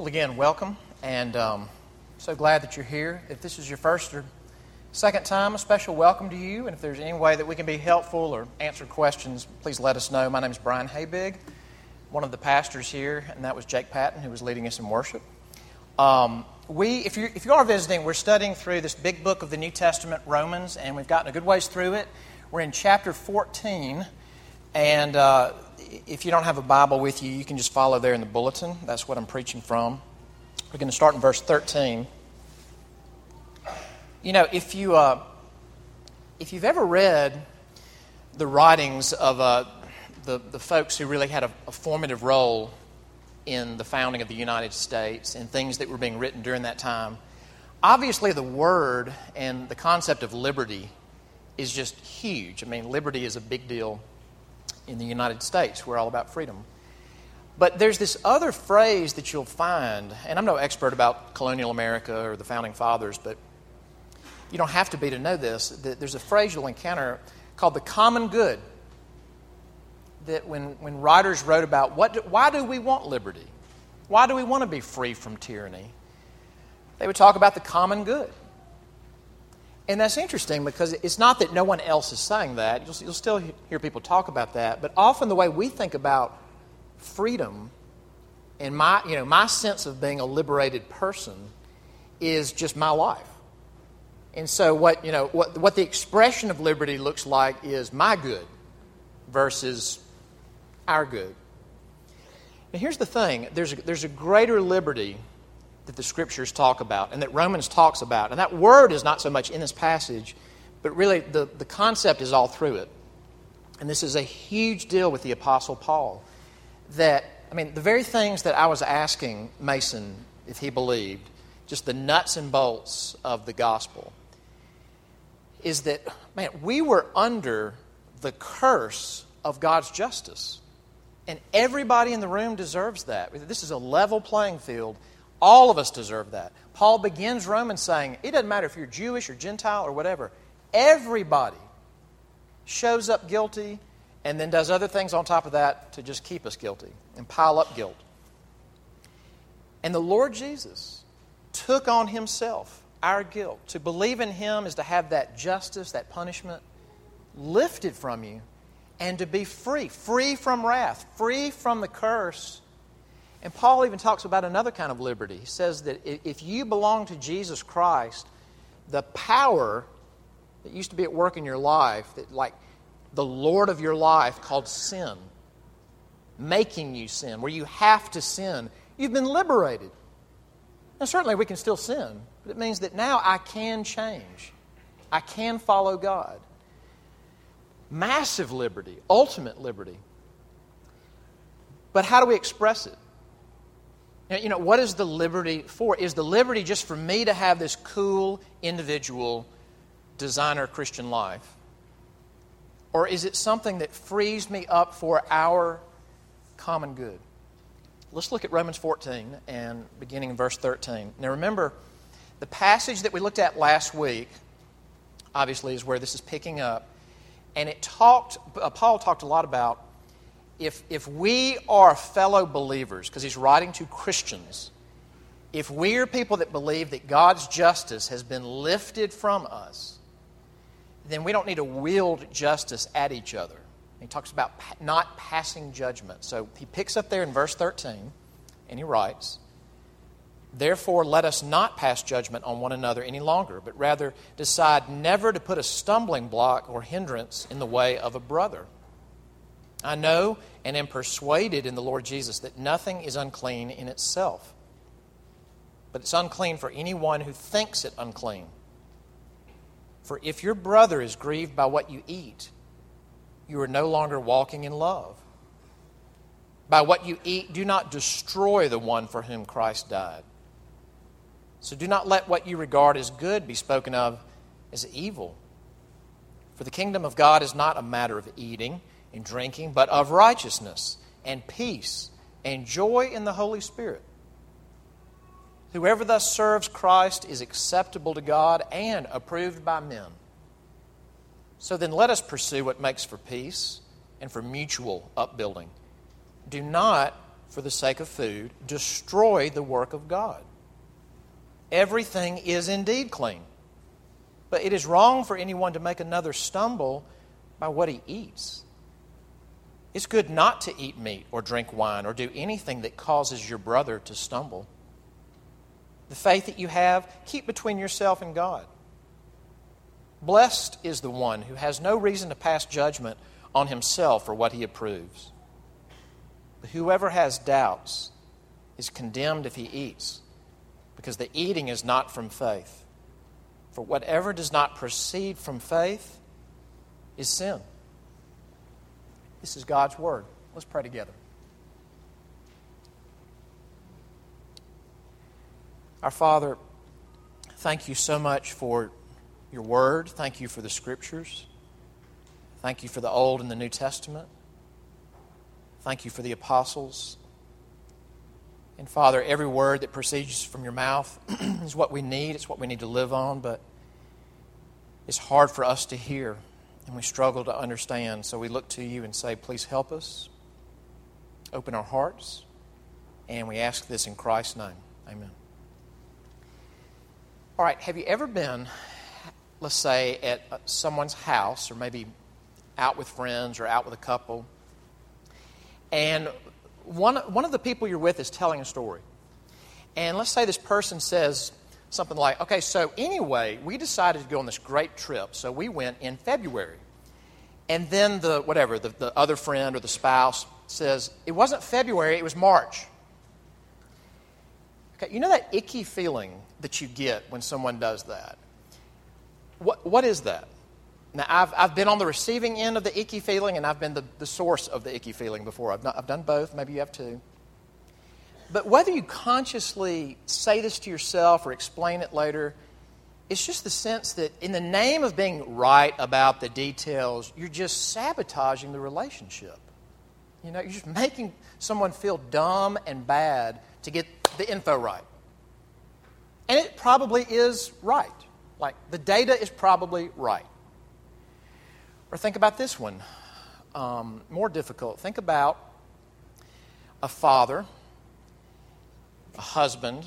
Well, again, welcome, and um, so glad that you're here. If this is your first or second time, a special welcome to you. And if there's any way that we can be helpful or answer questions, please let us know. My name is Brian Habig, one of the pastors here, and that was Jake Patton, who was leading us in worship. Um, we, if, you if you are visiting, we're studying through this big book of the New Testament, Romans, and we've gotten a good ways through it. We're in chapter 14, and uh, if you don't have a Bible with you, you can just follow there in the bulletin. That's what I'm preaching from. We're going to start in verse 13. You know, if, you, uh, if you've ever read the writings of uh, the, the folks who really had a, a formative role in the founding of the United States and things that were being written during that time, obviously the word and the concept of liberty is just huge. I mean, liberty is a big deal in the United States. We're all about freedom. But there's this other phrase that you'll find, and I'm no expert about colonial America or the founding fathers, but you don't have to be to know this. That There's a phrase you'll encounter called the common good. That when, when writers wrote about what do, why do we want liberty? Why do we want to be free from tyranny? They would talk about the common good. And that's interesting because it's not that no one else is saying that. You'll, you'll still hear people talk about that. But often the way we think about freedom and my, you know, my sense of being a liberated person is just my life. And so what, you know, what, what the expression of liberty looks like is my good versus our good. Now here's the thing there's a, there's a greater liberty that the scriptures talk about and that Romans talks about. And that word is not so much in this passage, but really the, the concept is all through it. And this is a huge deal with the Apostle Paul. That, I mean, the very things that I was asking Mason if he believed, just the nuts and bolts of the gospel, is that, man, we were under the curse of God's justice. And everybody in the room deserves that. This is a level playing field all of us deserve that. Paul begins Romans saying, it doesn't matter if you're Jewish or Gentile or whatever, everybody shows up guilty and then does other things on top of that to just keep us guilty and pile up guilt. And the Lord Jesus took on himself our guilt. To believe in him is to have that justice, that punishment lifted from you, and to be free, free from wrath, free from the curse and Paul even talks about another kind of liberty. He says that if you belong to Jesus Christ, the power that used to be at work in your life, that like the Lord of your life called sin, making you sin, where you have to sin, you've been liberated. Now, certainly we can still sin, but it means that now I can change. I can follow God. Massive liberty, ultimate liberty. But how do we express it? You know, what is the liberty for? Is the liberty just for me to have this cool, individual, designer Christian life? Or is it something that frees me up for our common good? Let's look at Romans 14 and beginning in verse 13. Now remember, the passage that we looked at last week, obviously, is where this is picking up. And it talked, uh, Paul talked a lot about if, if we are fellow believers, because he's writing to Christians, if we are people that believe that God's justice has been lifted from us, then we don't need to wield justice at each other. He talks about not passing judgment. So he picks up there in verse 13 and he writes, Therefore, let us not pass judgment on one another any longer, but rather decide never to put a stumbling block or hindrance in the way of a brother. I know and am persuaded in the Lord Jesus that nothing is unclean in itself, but it's unclean for anyone who thinks it unclean. For if your brother is grieved by what you eat, you are no longer walking in love. By what you eat, do not destroy the one for whom Christ died. So do not let what you regard as good be spoken of as evil. For the kingdom of God is not a matter of eating and drinking, but of righteousness and peace and joy in the Holy Spirit. Whoever thus serves Christ is acceptable to God and approved by men. So then let us pursue what makes for peace and for mutual upbuilding. Do not for the sake of food destroy the work of God. Everything is indeed clean. But it is wrong for anyone to make another stumble by what he eats. It's good not to eat meat or drink wine or do anything that causes your brother to stumble. The faith that you have, keep between yourself and God. Blessed is the one who has no reason to pass judgment on himself for what he approves. But whoever has doubts is condemned if he eats, because the eating is not from faith. For whatever does not proceed from faith is sin. This is God's Word. Let's pray together. Our Father, thank you so much for your Word. Thank you for the Scriptures. Thank you for the Old and the New Testament. Thank you for the apostles. And Father, every word that proceeds from your mouth is what we need, it's what we need to live on, but it's hard for us to hear and we struggle to understand. So we look to you and say, Please help us. Open our hearts. And we ask this in Christ's name. Amen. All right, have you ever been, let's say, at uh, someone's house or maybe out with friends or out with a couple? And one, one of the people you're with is telling a story. And let's say this person says, something like, okay, so anyway, we decided to go on this great trip. So we went in February. And then the, whatever, the, the other friend or the spouse says, it wasn't February, it was March. Okay, you know that icky feeling that you get when someone does that? What, what is that? Now, I've, I've been on the receiving end of the icky feeling, and I've been the, the source of the icky feeling before. I've, not, I've done both. Maybe you have too. But whether you consciously say this to yourself or explain it later, it's just the sense that in the name of being right about the details, you're just sabotaging the relationship. You know, you're just making someone feel dumb and bad to get the info right. And it probably is right. Like, the data is probably right. Or think about this one um, more difficult. Think about a father husband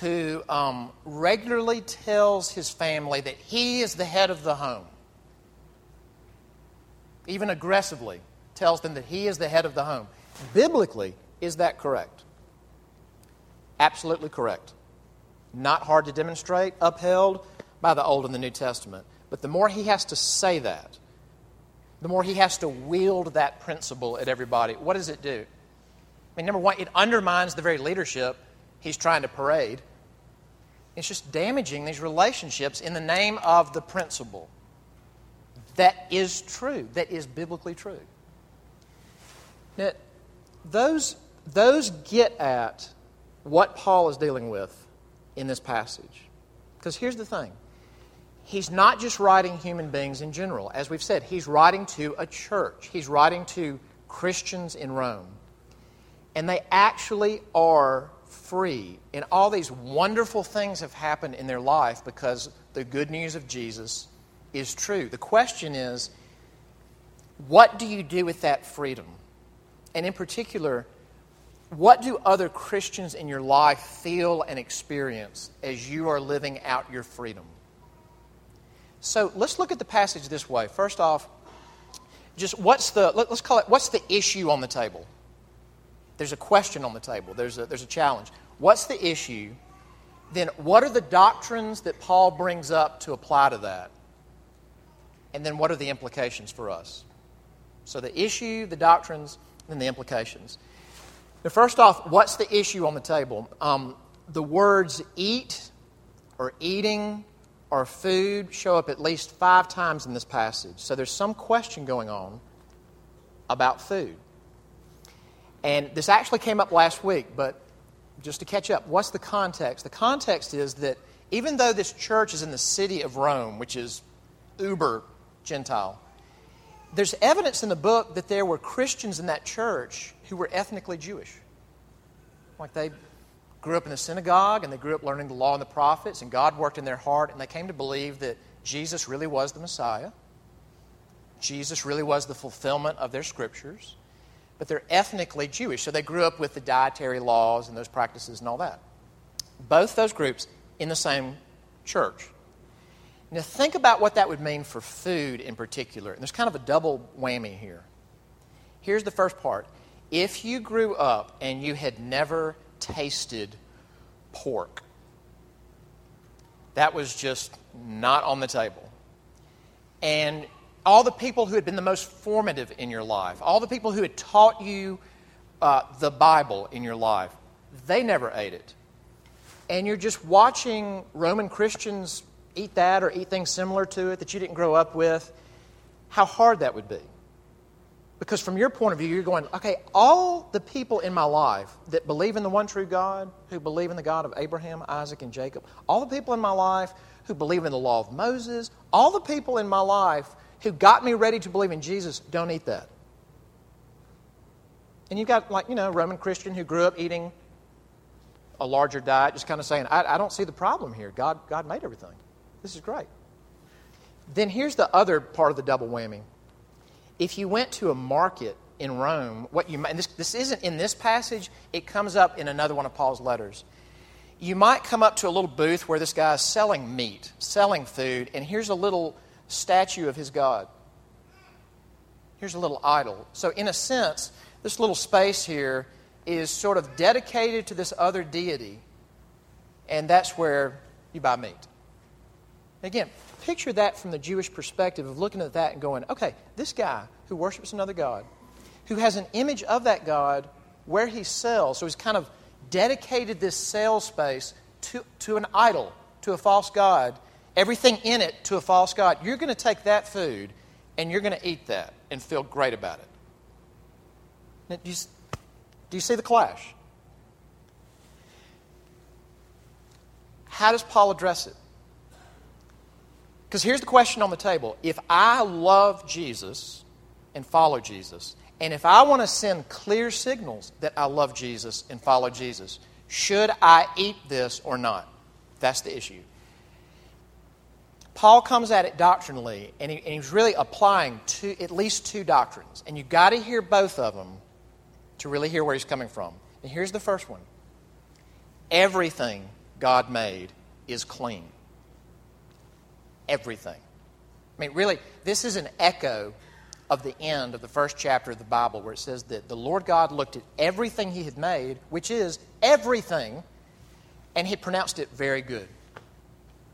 who um, regularly tells his family that he is the head of the home, even aggressively tells them that he is the head of the home. Biblically, is that correct? Absolutely correct. Not hard to demonstrate, upheld by the Old and the New Testament. But the more he has to say that, the more he has to wield that principle at everybody, what does it do? I mean, number one, it undermines the very leadership he's trying to parade. It's just damaging these relationships in the name of the principle. That is true, that is biblically true. Now, those, those get at what Paul is dealing with in this passage. Because here's the thing he's not just writing human beings in general. As we've said, he's writing to a church, he's writing to Christians in Rome and they actually are free. And all these wonderful things have happened in their life because the good news of Jesus is true. The question is, what do you do with that freedom? And in particular, what do other Christians in your life feel and experience as you are living out your freedom? So let's look at the passage this way. First off, just what's the, let's call it, what's the issue on the table? There's a question on the table, there's a, there's a challenge. What's the issue? Then, what are the doctrines that Paul brings up to apply to that? And then, what are the implications for us? So, the issue, the doctrines, and the implications. Now, first off, what's the issue on the table? Um, the words eat or eating or food show up at least five times in this passage. So, there's some question going on about food. And this actually came up last week, but just to catch up, what's the context? The context is that even though this church is in the city of Rome, which is uber Gentile, there's evidence in the book that there were Christians in that church who were ethnically Jewish. Like they grew up in the synagogue and they grew up learning the law and the prophets, and God worked in their heart, and they came to believe that Jesus really was the Messiah. Jesus really was the fulfillment of their scriptures. But they're ethnically Jewish. So they grew up with the dietary laws and those practices and all that. Both those groups in the same church. Now, think about what that would mean for food in particular. And there's kind of a double whammy here. Here's the first part if you grew up and you had never tasted pork, that was just not on the table. And all the people who had been the most formative in your life, all the people who had taught you uh, the Bible in your life, they never ate it. And you're just watching Roman Christians eat that or eat things similar to it that you didn't grow up with, how hard that would be. Because from your point of view, you're going, okay, all the people in my life that believe in the one true God, who believe in the God of Abraham, Isaac, and Jacob, all the people in my life who believe in the law of Moses, all the people in my life who got me ready to believe in Jesus don't eat that. And you've got, like, you know, Roman Christian who grew up eating a larger diet, just kind of saying, I, I don't see the problem here. God, God made everything. This is great. Then here's the other part of the double whammy. If you went to a market in Rome, what you and this, this isn't in this passage, it comes up in another one of Paul's letters. You might come up to a little booth where this guy is selling meat, selling food, and here's a little statue of his God. Here's a little idol. So, in a sense, this little space here is sort of dedicated to this other deity, and that's where you buy meat. Again, picture that from the Jewish perspective of looking at that and going, okay, this guy who worships another God, who has an image of that God where he sells, so he's kind of dedicated this sale space to, to an idol, to a false God, everything in it to a false God. You're going to take that food and you're going to eat that and feel great about it. Now, do, you, do you see the clash? How does Paul address it? Because here's the question on the table if I love Jesus and follow Jesus, and if I want to send clear signals that I love Jesus and follow Jesus, should I eat this or not? That's the issue. Paul comes at it doctrinally, and, he, and he's really applying at least two doctrines. And you've got to hear both of them to really hear where he's coming from. And here's the first one everything God made is clean everything. I mean, really, this is an echo of the end of the first chapter of the Bible where it says that the Lord God looked at everything He had made, which is everything, and He pronounced it very good.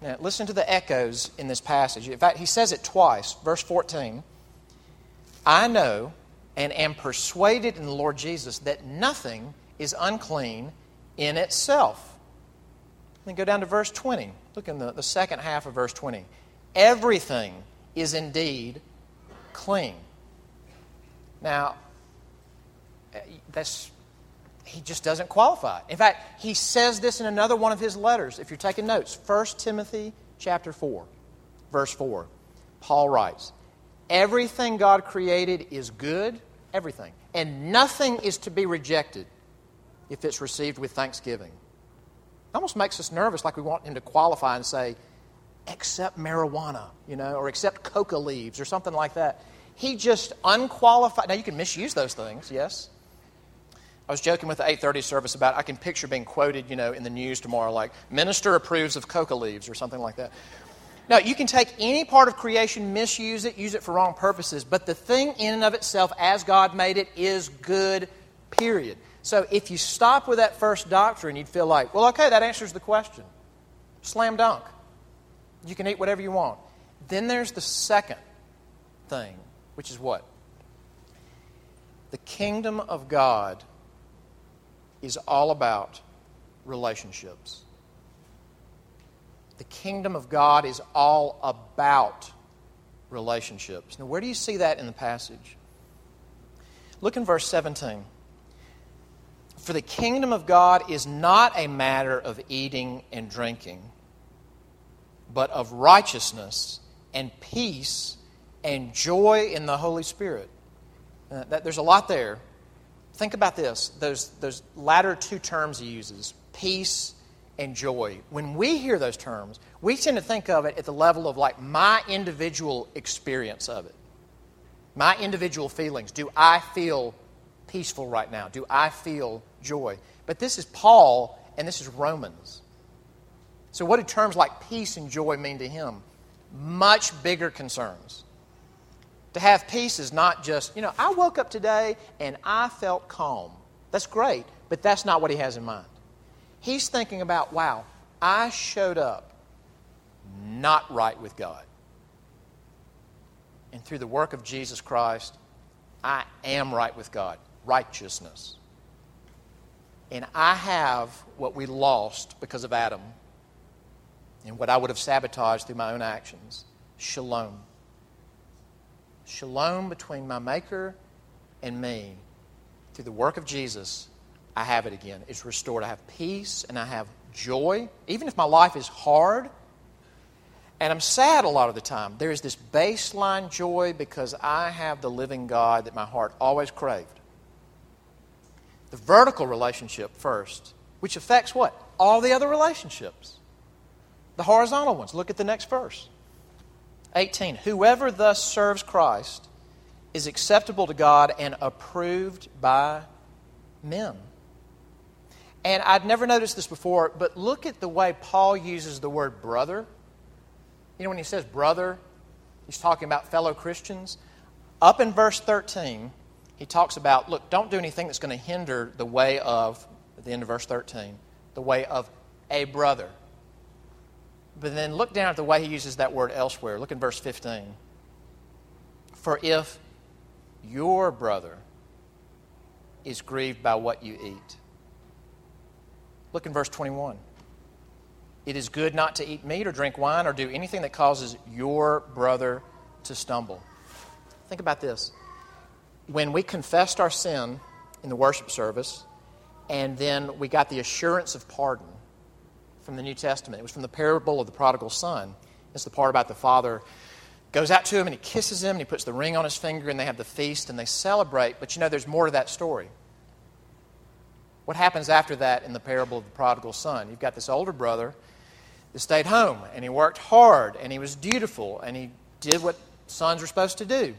Now, listen to the echoes in this passage. In fact, He says it twice. Verse 14 I know and am persuaded in the Lord Jesus that nothing is unclean in itself. Then go down to verse 20. Look in the, the second half of verse 20 everything is indeed clean. Now, eh, that's he just doesn't qualify. In fact, he says this in another one of his letters. If you're taking notes, 1 Timothy chapter 4, verse 4. Paul writes, Everything God created is good, everything, and nothing is to be rejected if it's received with thanksgiving. It almost makes us nervous, like we want him to qualify and say, except marijuana, you know, or except coca leaves or something like that. He just unqualified. Now you can misuse those things, yes. I was joking with the 8:30 service about I can picture being quoted, you know, in the news tomorrow, like minister approves of coca leaves or something like that. Now you can take any part of creation, misuse it, use it for wrong purposes, but the thing in and of itself, as God made it, is good. Period. So if you stop with that first doctrine, you'd feel like, well, okay, that answers the question. Slam dunk. You can eat whatever you want. Then there's the second thing, which is what? The kingdom of God is all about relationships. The kingdom of God is all about relationships. Now, where do you see that in the passage? Look in verse 17. For the kingdom of God is not a matter of eating and drinking but of righteousness and peace and joy in the Holy Spirit. Uh, that, there's a lot there. Think about this those, those latter two terms he uses peace and joy. When we hear those terms, we tend to think of it at the level of like my individual experience of it, my individual feelings. Do I feel peaceful right now? Do I feel joy? But this is Paul, and this is Romans. So, what do terms like peace and joy mean to him? Much bigger concerns. To have peace is not just, you know, I woke up today and I felt calm. That's great, but that's not what he has in mind. He's thinking about, wow, I showed up not right with God. And through the work of Jesus Christ, I am right with God. Righteousness. And I have what we lost because of Adam and what I would have sabotaged through my own actions shalom. Shalom between my Maker and me. Through the work of Jesus, I have it again. It's restored. I have peace and I have joy. Even if my life is hard and I'm sad a lot of the time, there is this baseline joy because I have the living God that my heart always craved. The vertical relationship first, which affects what? All the other relationships. The horizontal ones. Look at the next verse. 18. Whoever thus serves Christ is acceptable to God and approved by men. And I'd never noticed this before, but look at the way Paul uses the word brother. You know, when he says brother, he's talking about fellow Christians. Up in verse 13, he talks about look, don't do anything that's going to hinder the way of, at the end of verse 13, the way of a brother. But then look down at the way he uses that word elsewhere. Look in verse 15. For if your brother is grieved by what you eat, Look in verse 21. It is good not to eat meat or drink wine or do anything that causes your brother to stumble. Think about this. When we confessed our sin in the worship service, and then we got the assurance of pardon from the New Testament, it was from the parable of the prodigal son. It's the part about the father goes out to him and he kisses him and he puts the ring on his finger and they have the feast and they celebrate. But you know, there's more to that story. What happens after that in the parable of the prodigal son? You've got this older brother that stayed home and he worked hard and he was dutiful and he did what sons are supposed to do.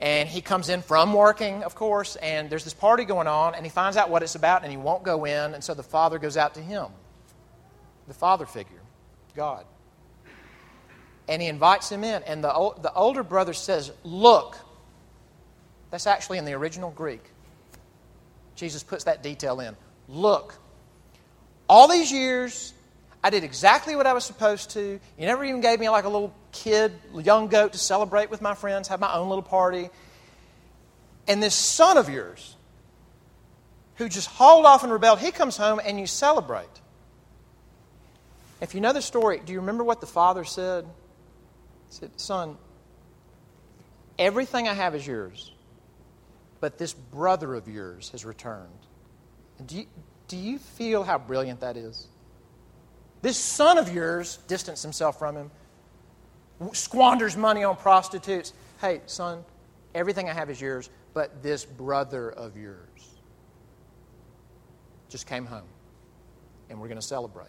And he comes in from working, of course, and there's this party going on, and he finds out what it's about, and he won't go in, and so the father goes out to him, the father figure, God. And he invites him in, and the, the older brother says, Look, that's actually in the original Greek. Jesus puts that detail in. Look, all these years, I did exactly what I was supposed to. You never even gave me like a little kid, young goat to celebrate with my friends, have my own little party. And this son of yours, who just hauled off and rebelled, he comes home and you celebrate. If you know the story, do you remember what the father said? He said, Son, everything I have is yours but this brother of yours has returned. Do you, do you feel how brilliant that is? This son of yours distanced himself from him, squanders money on prostitutes. Hey, son, everything I have is yours, but this brother of yours just came home, and we're going to celebrate.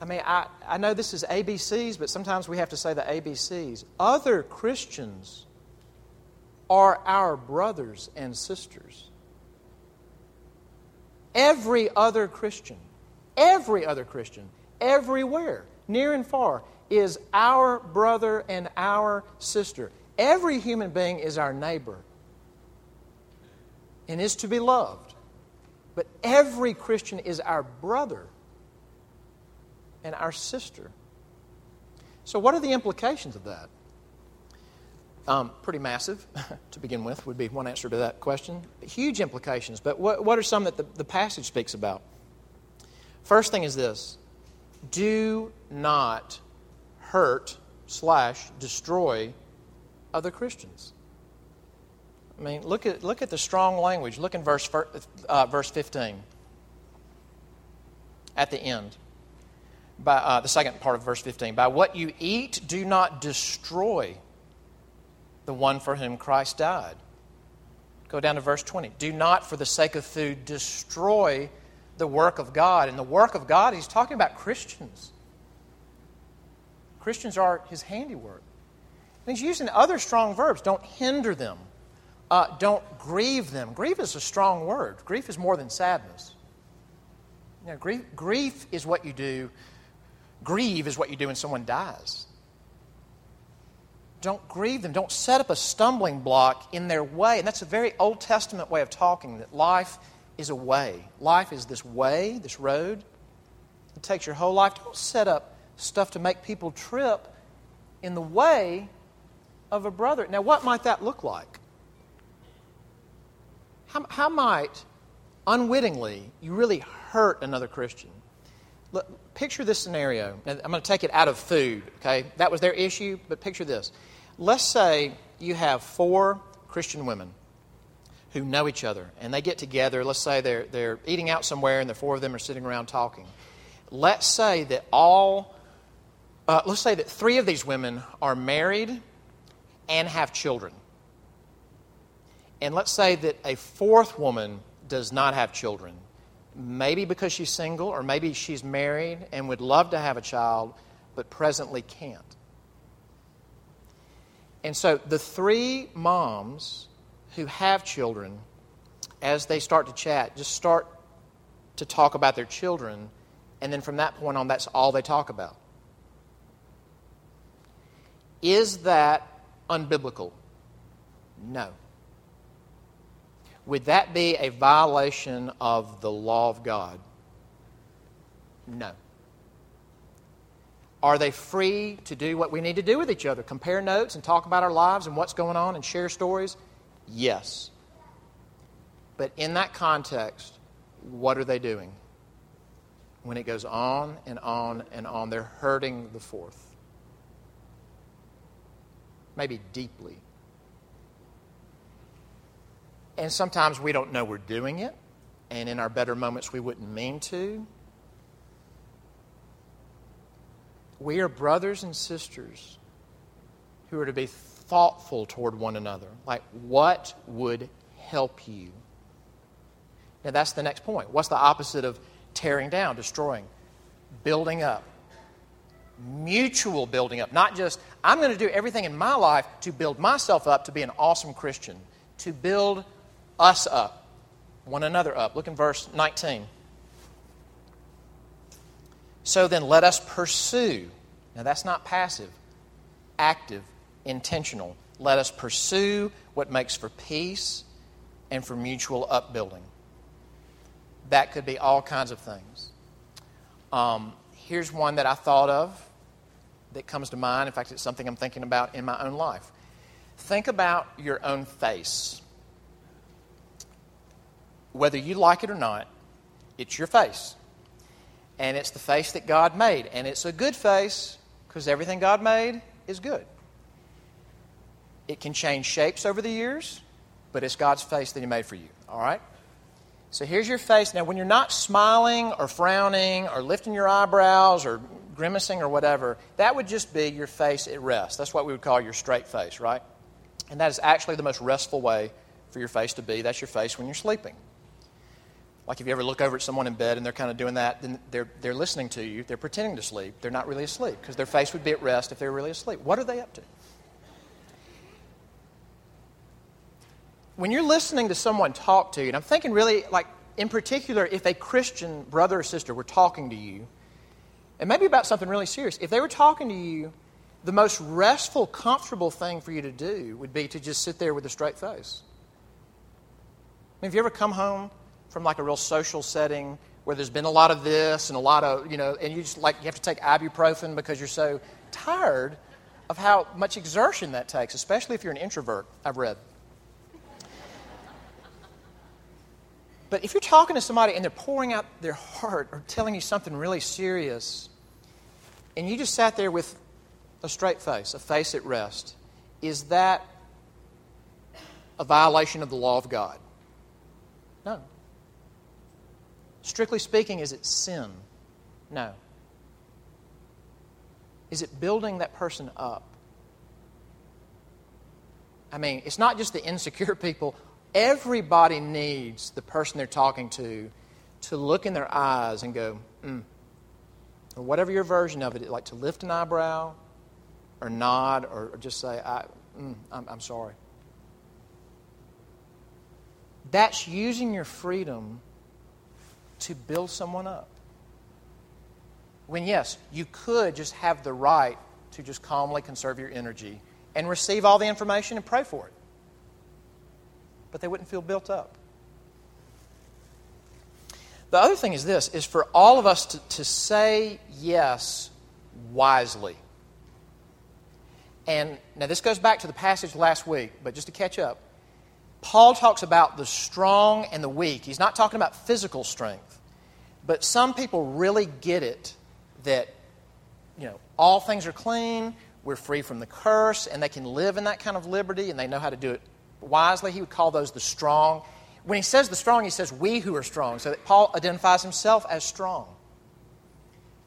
I mean, I, I know this is ABCs, but sometimes we have to say the ABCs. Other Christians are our brothers and sisters. Every other Christian, every other Christian, everywhere, near and far, is our brother and our sister. Every human being is our neighbor and is to be loved. But every Christian is our brother and our sister. So, what are the implications of that? Um, pretty massive to begin with, would be one answer to that question. Huge implications, but what, what are some that the, the passage speaks about? First thing is this do not hurt slash destroy other Christians. I mean, look at, look at the strong language. Look in verse, uh, verse 15 at the end. By, uh, the second part of verse 15. By what you eat, do not destroy the one for whom Christ died. Go down to verse 20. Do not, for the sake of food, destroy the work of God. And the work of God, he's talking about Christians. Christians are his handiwork. And he's using other strong verbs. Don't hinder them. Uh, don't grieve them. Grief is a strong word. Grief is more than sadness. You know, grief, grief is what you do. Grieve is what you do when someone dies. Don't grieve them. Don't set up a stumbling block in their way. And that's a very Old Testament way of talking that life is a way. Life is this way, this road. It takes your whole life. Don't set up stuff to make people trip in the way of a brother. Now, what might that look like? How, how might, unwittingly, you really hurt another Christian? Look, picture this scenario. I'm going to take it out of food, okay? That was their issue, but picture this. Let's say you have four Christian women who know each other and they get together. Let's say they're, they're eating out somewhere and the four of them are sitting around talking. Let's say that all, uh, let's say that three of these women are married and have children. And let's say that a fourth woman does not have children. Maybe because she's single, or maybe she's married and would love to have a child, but presently can't. And so the three moms who have children, as they start to chat, just start to talk about their children, and then from that point on, that's all they talk about. Is that unbiblical? No. Would that be a violation of the law of God? No. Are they free to do what we need to do with each other? Compare notes and talk about our lives and what's going on and share stories? Yes. But in that context, what are they doing? When it goes on and on and on, they're hurting the fourth. Maybe deeply. And sometimes we don't know we're doing it, and in our better moments we wouldn't mean to. We are brothers and sisters who are to be thoughtful toward one another. Like, what would help you? Now, that's the next point. What's the opposite of tearing down, destroying? Building up. Mutual building up. Not just, I'm going to do everything in my life to build myself up to be an awesome Christian, to build us up, one another up. Look in verse 19. So then let us pursue. Now that's not passive, active, intentional. Let us pursue what makes for peace and for mutual upbuilding. That could be all kinds of things. Um, here's one that I thought of that comes to mind. In fact, it's something I'm thinking about in my own life. Think about your own face whether you like it or not, it's your face. And it's the face that God made. And it's a good face because everything God made is good. It can change shapes over the years, but it's God's face that He made for you. All right? So here's your face. Now, when you're not smiling or frowning or lifting your eyebrows or grimacing or whatever, that would just be your face at rest. That's what we would call your straight face, right? And that is actually the most restful way for your face to be. That's your face when you're sleeping. Like if you ever look over at someone in bed and they're kind of doing that, then they're, they're listening to you. They're pretending to sleep. They're not really asleep because their face would be at rest if they were really asleep. What are they up to? When you're listening to someone talk to you, and I'm thinking really like in particular if a Christian brother or sister were talking to you, and maybe about something really serious, if they were talking to you, the most restful, comfortable thing for you to do would be to just sit there with a straight face. I mean, have you ever come home from like a real social setting where there's been a lot of this and a lot of, you know, and you just like you have to take ibuprofen because you're so tired of how much exertion that takes, especially if you're an introvert, I've read. But if you're talking to somebody and they're pouring out their heart or telling you something really serious, and you just sat there with a straight face, a face at rest, is that a violation of the law of God? No. Strictly speaking, is it sin? No. Is it building that person up? I mean, it's not just the insecure people. Everybody needs the person they're talking to to look in their eyes and go, mm. Or whatever your version of it, like to lift an eyebrow or nod or, or just say, I, mm, I'm, I'm sorry. that's using your freedom to build someone up. When, yes, you could just have the right to just calmly conserve your energy and receive all the information and pray for it. But they wouldn't feel built up. The other thing is this is for all of us to, to say yes wisely. And now this goes back to the passage last week, but just to catch up, Paul talks about the strong and the weak. He's not talking about physical strength. But some people really get it that, you know, all things are clean, we're free from the curse, and they can live in that kind of liberty, and they know how to do it wisely. He would call those the strong. When he says the strong, he says we who are strong, so that Paul identifies himself as strong.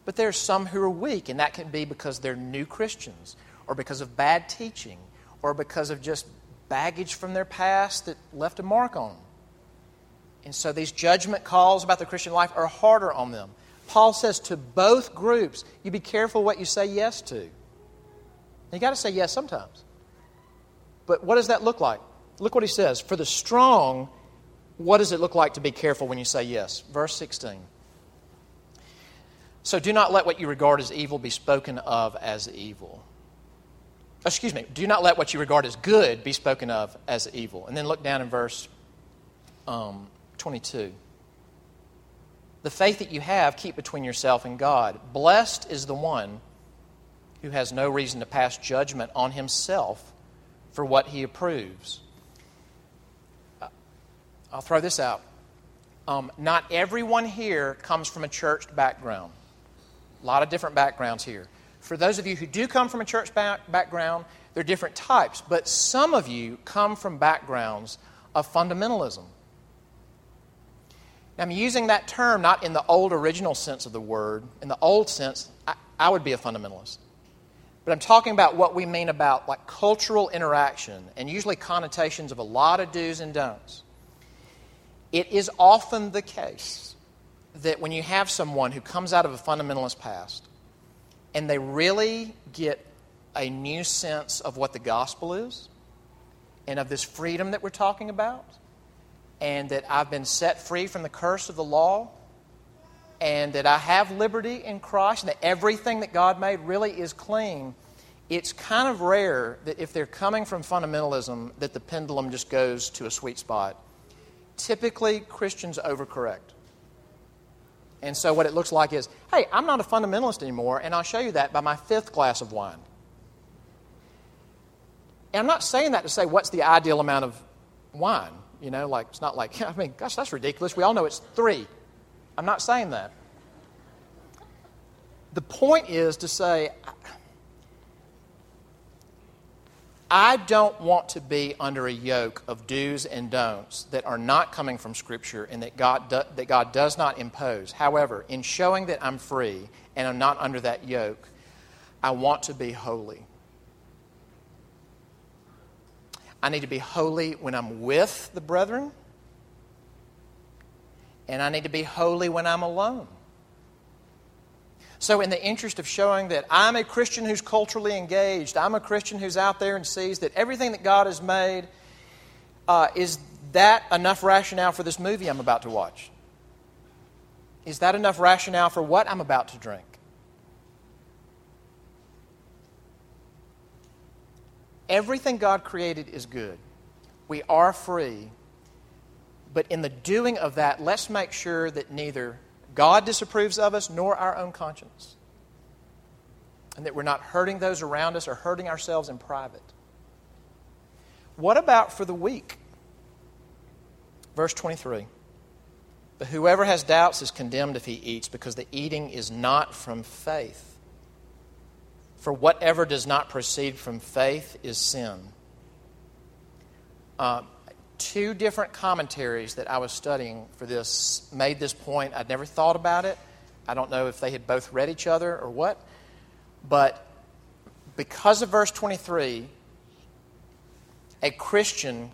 But there are some who are weak, and that can be because they're new Christians, or because of bad teaching, or because of just baggage from their past that left a mark on them. And so these judgment calls about the Christian life are harder on them. Paul says to both groups, you be careful what you say yes to. You got to say yes sometimes. But what does that look like? Look what he says. For the strong, what does it look like to be careful when you say yes? Verse 16. So do not let what you regard as evil be spoken of as evil. Excuse me, do not let what you regard as good be spoken of as evil. And then look down in verse um, 22. The faith that you have, keep between yourself and God. Blessed is the one who has no reason to pass judgment on himself for what he approves. Uh, I'll throw this out. Um, not everyone here comes from a church background. A lot of different backgrounds here. For those of you who do come from a church back- background, there are different types, but some of you come from backgrounds of fundamentalism. Now, I'm using that term not in the old original sense of the word. In the old sense, I, I would be a fundamentalist. But I'm talking about what we mean about like cultural interaction and usually connotations of a lot of do's and don'ts. It is often the case that when you have someone who comes out of a fundamentalist past and they really get a new sense of what the gospel is and of this freedom that we're talking about, and that I've been set free from the curse of the law, and that I have liberty in Christ, and that everything that God made really is clean. It's kind of rare that if they're coming from fundamentalism, that the pendulum just goes to a sweet spot. Typically, Christians overcorrect. And so what it looks like is, hey, I'm not a fundamentalist anymore, and I'll show you that by my fifth glass of wine. And I'm not saying that to say what's the ideal amount of wine. You know, like it's not like, I mean, gosh, that's ridiculous. We all know it's three. I'm not saying that. The point is to say, I don't want to be under a yoke of do's and don'ts that are not coming from Scripture and that God, do, that God does not impose. However, in showing that I'm free and I'm not under that yoke, I want to be holy. I need to be holy when I'm with the brethren, and I need to be holy when I'm alone. So, in the interest of showing that I'm a Christian who's culturally engaged, I'm a Christian who's out there and sees that everything that God has made, uh, is that enough rationale for this movie I'm about to watch? Is that enough rationale for what I'm about to drink? Everything God created is good. We are free. But in the doing of that, let's make sure that neither God disapproves of us, nor our own conscience. And that we're not hurting those around us or hurting ourselves in private. What about for the weak? Verse 23. But whoever has doubts is condemned if he eats, because the eating is not from faith. For whatever does not proceed from faith is sin. Uh, two different commentaries that I was studying for this made this point. I'd never thought about it. I don't know if they had both read each other or what. But because of verse 23, a Christian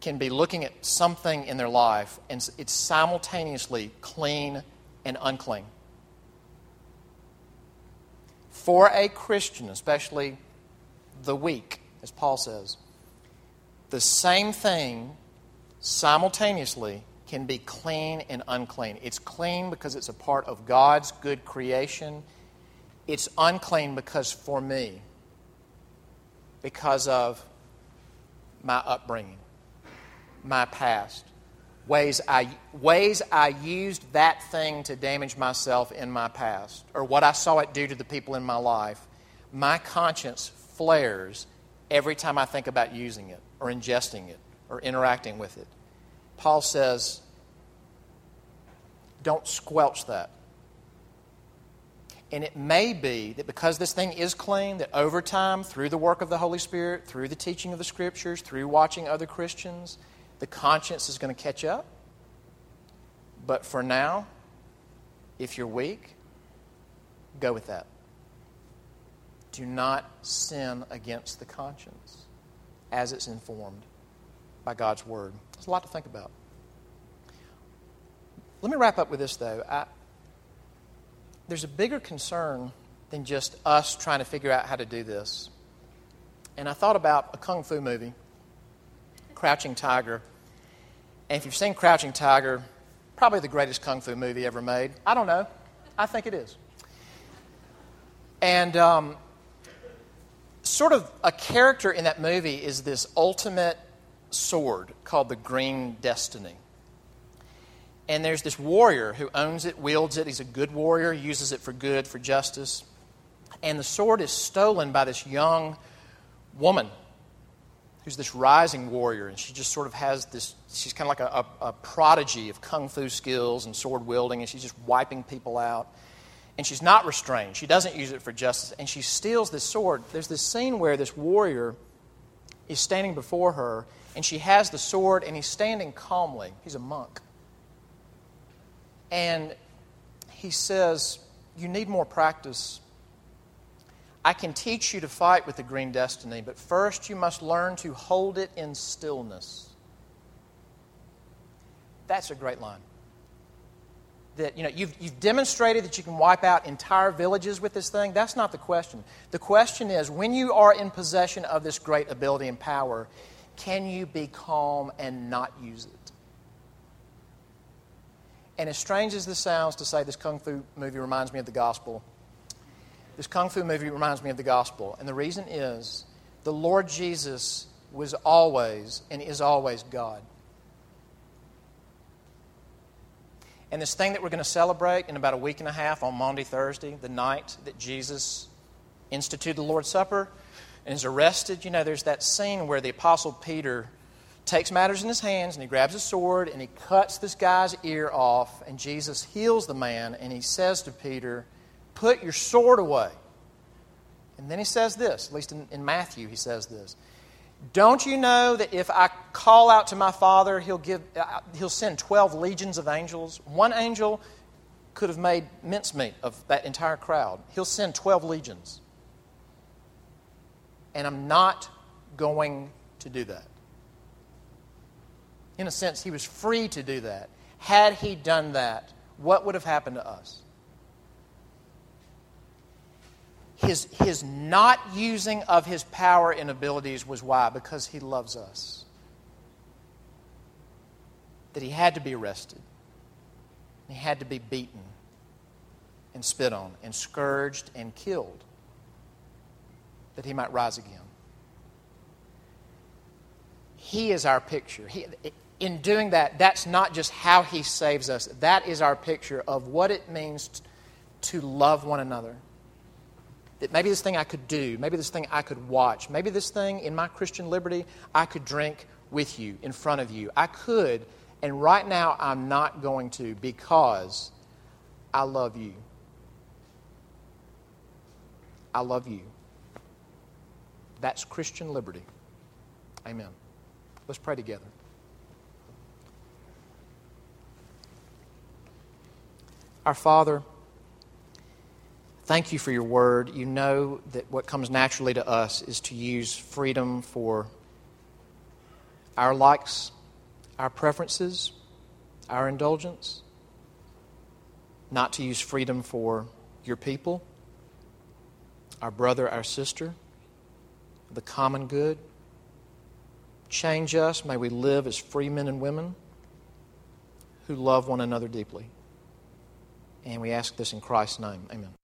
can be looking at something in their life and it's simultaneously clean and unclean. For a Christian, especially the weak, as Paul says, the same thing simultaneously can be clean and unclean. It's clean because it's a part of God's good creation. It's unclean because for me, because of my upbringing, my past, ways I, ways I used that thing to damage myself in my past, or what I saw it do to the people in my life, my conscience flares every time I think about using it, or ingesting it, or interacting with it. Paul says, don't squelch that. And it may be that because this thing is clean, that over time, through the work of the Holy Spirit, through the teaching of the Scriptures, through watching other Christians, the conscience is going to catch up. But for now, if you're weak, go with that. Do not sin against the conscience as it's informed by God's Word. There's a lot to think about. Let me wrap up with this, though. I, there's a bigger concern than just us trying to figure out how to do this. And I thought about a kung fu movie, Crouching Tiger. And if you've seen Crouching Tiger, probably the greatest kung fu movie ever made. I don't know. I think it is. And um, sort of a character in that movie is this ultimate sword called the Green Destiny. And there's this warrior who owns it, wields it. He's a good warrior, uses it for good, for justice. And the sword is stolen by this young woman who's this rising warrior. And she just sort of has this, she's kind of like a, a, a prodigy of kung fu skills and sword wielding, and she's just wiping people out. And she's not restrained. She doesn't use it for justice. And she steals this sword. There's this scene where this warrior is standing before her, and she has the sword, and he's standing calmly. He's a monk. And he says, You need more practice. I can teach you to fight with the green destiny, but first you must learn to hold it in stillness. That's a great line. That, you know, you've, you've demonstrated that you can wipe out entire villages with this thing. That's not the question. The question is when you are in possession of this great ability and power, can you be calm and not use it? And as strange as this sounds to say this Kung Fu movie reminds me of the gospel, this Kung Fu movie reminds me of the gospel. And the reason is the Lord Jesus was always and is always God. And this thing that we're going to celebrate in about a week and a half on Maundy, Thursday, the night that Jesus instituted the Lord's Supper and is arrested, you know, there's that scene where the Apostle Peter takes matters in his hands and he grabs a sword and he cuts this guy's ear off. And Jesus heals the man and he says to Peter, Put your sword away. And then he says this, at least in, in Matthew, he says this. Don't you know that if I call out to my Father, he'll, give, uh, he'll send 12 legions of angels? One angel could have made mincemeat of that entire crowd. He'll send 12 legions. And I'm not going to do that in a sense, he was free to do that. Had he done that, what would have happened to us? His, his not using of his power and abilities was why? Because he loves us. That he had to be arrested, he had to be beaten and spit on and scourged and killed that he might rise again. He is our picture. He, in doing that, that's not just how He saves us, that is our picture of what it means to love one another. That maybe this thing I could do, maybe this thing I could watch, maybe this thing in my Christian liberty I could drink with you, in front of you. I could, and right now I'm not going to because I love you. I love you. That's Christian liberty. Amen. Let's pray together. Our Father, thank you for your word. You know that what comes naturally to us is to use freedom for our likes, our preferences, our indulgence, not to use freedom for your people, our brother, our sister, the common good. change us. May we live as free men and women who love one another deeply. And we ask this in Christ's name. Amen.